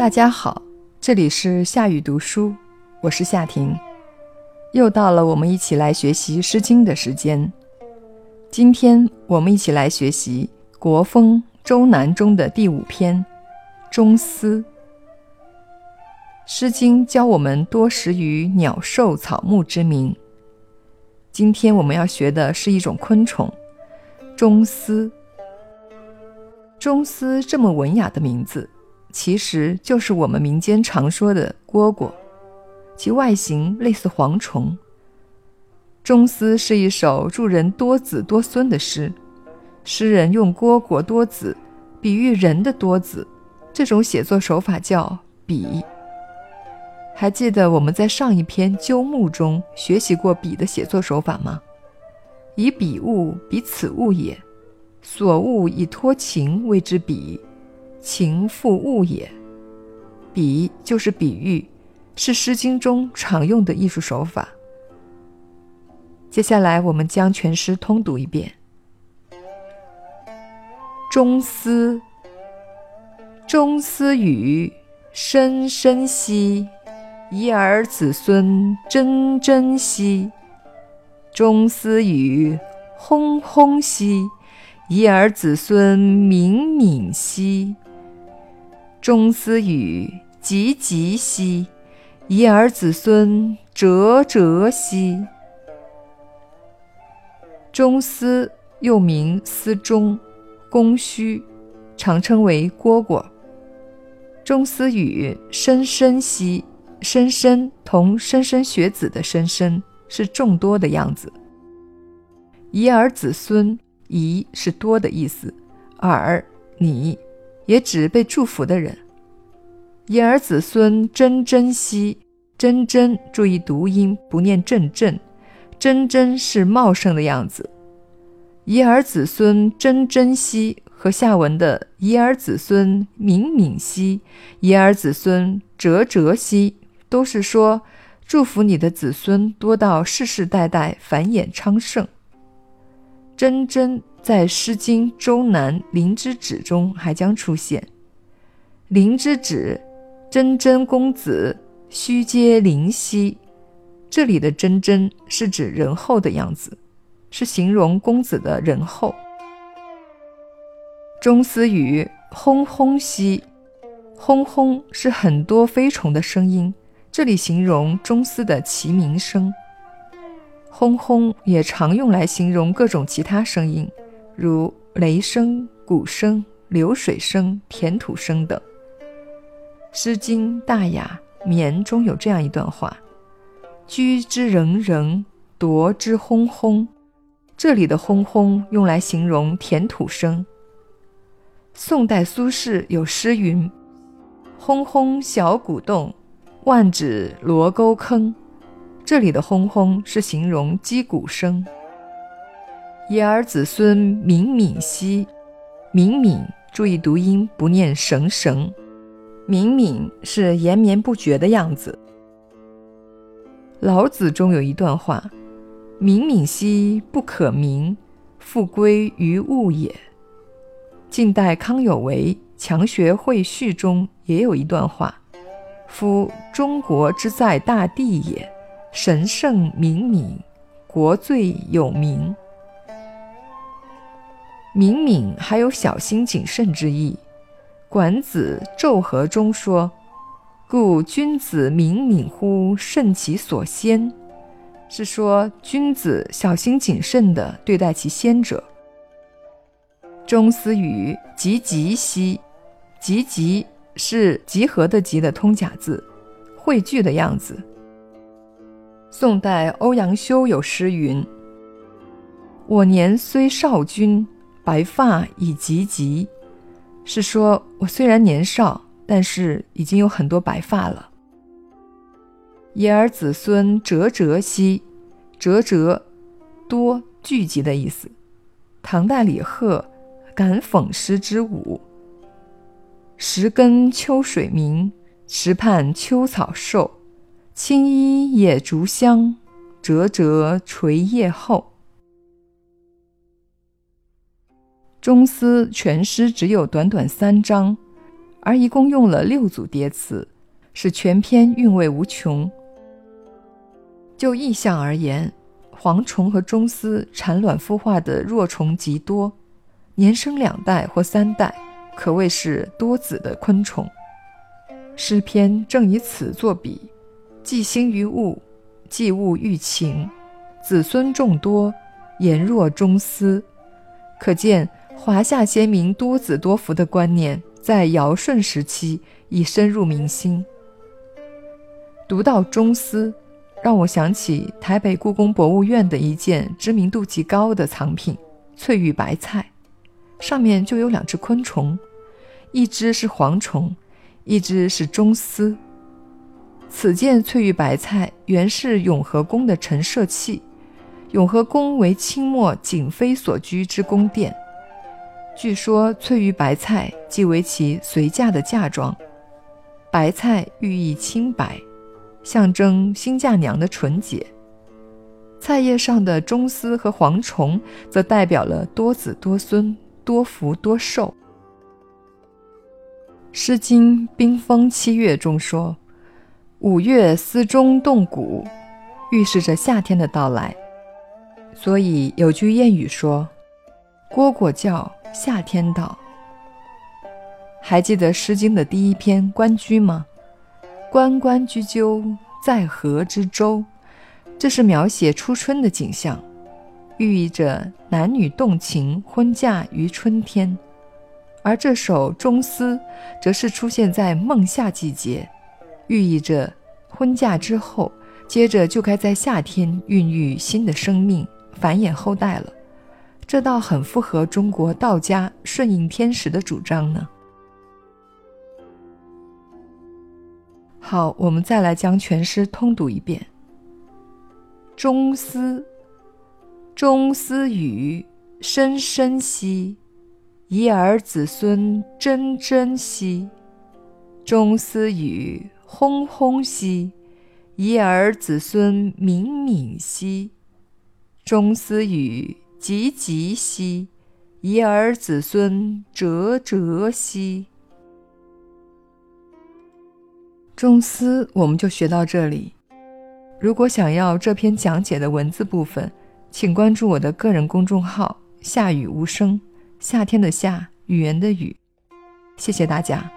大家好，这里是夏雨读书，我是夏婷。又到了我们一起来学习《诗经》的时间。今天我们一起来学习《国风·周南》中的第五篇《中思》。《诗经》教我们多识于鸟兽草木之名。今天我们要学的是一种昆虫——中思。中思这么文雅的名字，其实就是我们民间常说的蝈蝈。其外形类似蝗虫。中思是一首祝人多子多孙的诗，诗人用蝈蝈多子比喻人的多子，这种写作手法叫比。还记得我们在上一篇《鸠木》中学习过比的写作手法吗？以彼物比此物也，所物以托情谓之比，情复物也。比就是比喻。是《诗经》中常用的艺术手法。接下来，我们将全诗通读一遍。中思，中思语，深深兮；宜而子孙，真真兮。中思语，轰轰兮；宜而子孙，敏敏兮。中思语，急急兮。遗而子孙，哲哲兮。中思又名思中、公须，常称为蝈蝈。中思语莘莘兮，莘莘同莘莘学子的莘莘是众多的样子。遗而子孙，遗是多的意思，而你也指被祝福的人。遗儿子孙真真兮，真真注意读音，不念阵阵，真真是茂盛的样子。遗儿子孙真真兮和下文的遗儿子孙敏敏兮，遗儿子孙哲哲兮，都是说祝福你的子孙多到世世代代繁衍昌盛。真真在《诗经·周南·临之止》中还将出现。临之止。真真公子须嗟灵兮，这里的真真是指仁厚的样子，是形容公子的仁厚。钟思语轰轰兮，轰轰是很多飞虫的声音，这里形容钟思的齐鸣声。轰轰也常用来形容各种其他声音，如雷声、鼓声、流水声、填土声等。《诗经·大雅·绵》中有这样一段话：“居之仍仍，夺之轰轰。”这里的“轰轰”用来形容填土声。宋代苏轼有诗云：“轰轰小鼓动，万指罗钩坑。”这里的“轰轰”是形容击鼓声。遗儿子孙敏敏兮，敏敏注意读音，不念绳绳。敏敏是延绵不绝的样子。老子中有一段话：“敏敏兮不可名，复归于物也。”晋代康有为《强学会序》中也有一段话：“夫中国之在大地也，神圣敏敏，国最有名。”敏敏还有小心谨慎之意。《管子·骤和》中说：“故君子敏敏乎慎其所先”，是说君子小心谨慎地对待其先者。中思语集集兮，集集是集合的集的通假字，汇聚的样子。宋代欧阳修有诗云：“我年虽少君，白发已及笄。”是说，我虽然年少，但是已经有很多白发了。遗儿子孙折折兮，折折多聚集的意思。唐代李贺感讽诗之五：石根秋水明，石畔秋草瘦。青衣野竹香，折折垂叶后。中思全诗只有短短三章，而一共用了六组叠词，使全篇韵味无穷。就意象而言，蝗虫和螽斯产卵孵化的若虫极多，年生两代或三代，可谓是多子的昆虫。诗篇正以此作比，寄心于物，寄物寓情，子孙众多，言若螽斯。可见华夏先民多子多福的观念，在尧舜时期已深入民心。读到螽斯，让我想起台北故宫博物院的一件知名度极高的藏品——翠玉白菜，上面就有两只昆虫，一只是蝗虫，一只是螽斯。此件翠玉白菜原是永和宫的陈设器。永和宫为清末景妃所居之宫殿，据说翠玉白菜即为其随嫁的嫁妆。白菜寓意清白，象征新嫁娘的纯洁。菜叶上的螽斯和蝗虫，则代表了多子多孙、多福多寿。《诗经·冰封七月》中说：“五月丝中动谷”，预示着夏天的到来。所以有句谚语说：“蝈蝈叫，夏天到。”还记得《诗经》的第一篇《关雎》吗？“关关雎鸠，在河之洲。”这是描写初春的景象，寓意着男女动情婚嫁于春天。而这首《中思》则是出现在孟夏季节，寓意着婚嫁之后，接着就该在夏天孕育新的生命。繁衍后代了，这倒很符合中国道家顺应天时的主张呢。好，我们再来将全诗通读一遍。中思，中思语，深深兮；遗儿子孙真真兮。中思语，轰轰兮；遗儿子孙敏敏兮。中思语，急急兮；遗儿子孙哲哲兮。中思，我们就学到这里。如果想要这篇讲解的文字部分，请关注我的个人公众号“夏雨无声”，夏天的夏，语言的语。谢谢大家。